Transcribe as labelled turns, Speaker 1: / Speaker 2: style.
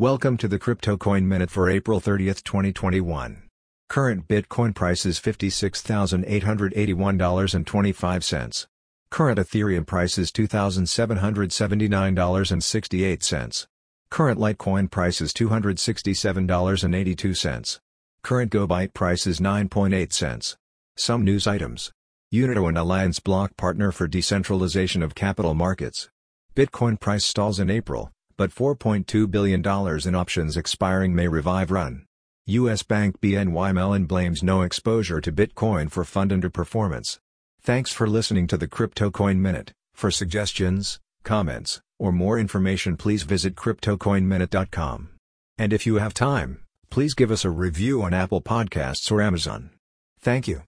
Speaker 1: Welcome to the Crypto Coin Minute for April 30, 2021. Current Bitcoin price is $56,881.25. Current Ethereum price is $2,779.68. Current Litecoin price is $267.82. Current GoByte price is 9.8 cents. Some news items. Unido and AllianceBlock partner for decentralization of capital markets. Bitcoin price stalls in April, but $4.2 billion in options expiring may revive run. U.S. bank BNY Mellon blames no exposure to Bitcoin for fund underperformance. Thanks for listening to the Crypto Coin Minute. For suggestions, comments, or more information please visit CryptoCoinMinute.com. And if you have time, please give us a review on Apple Podcasts or Amazon. Thank you.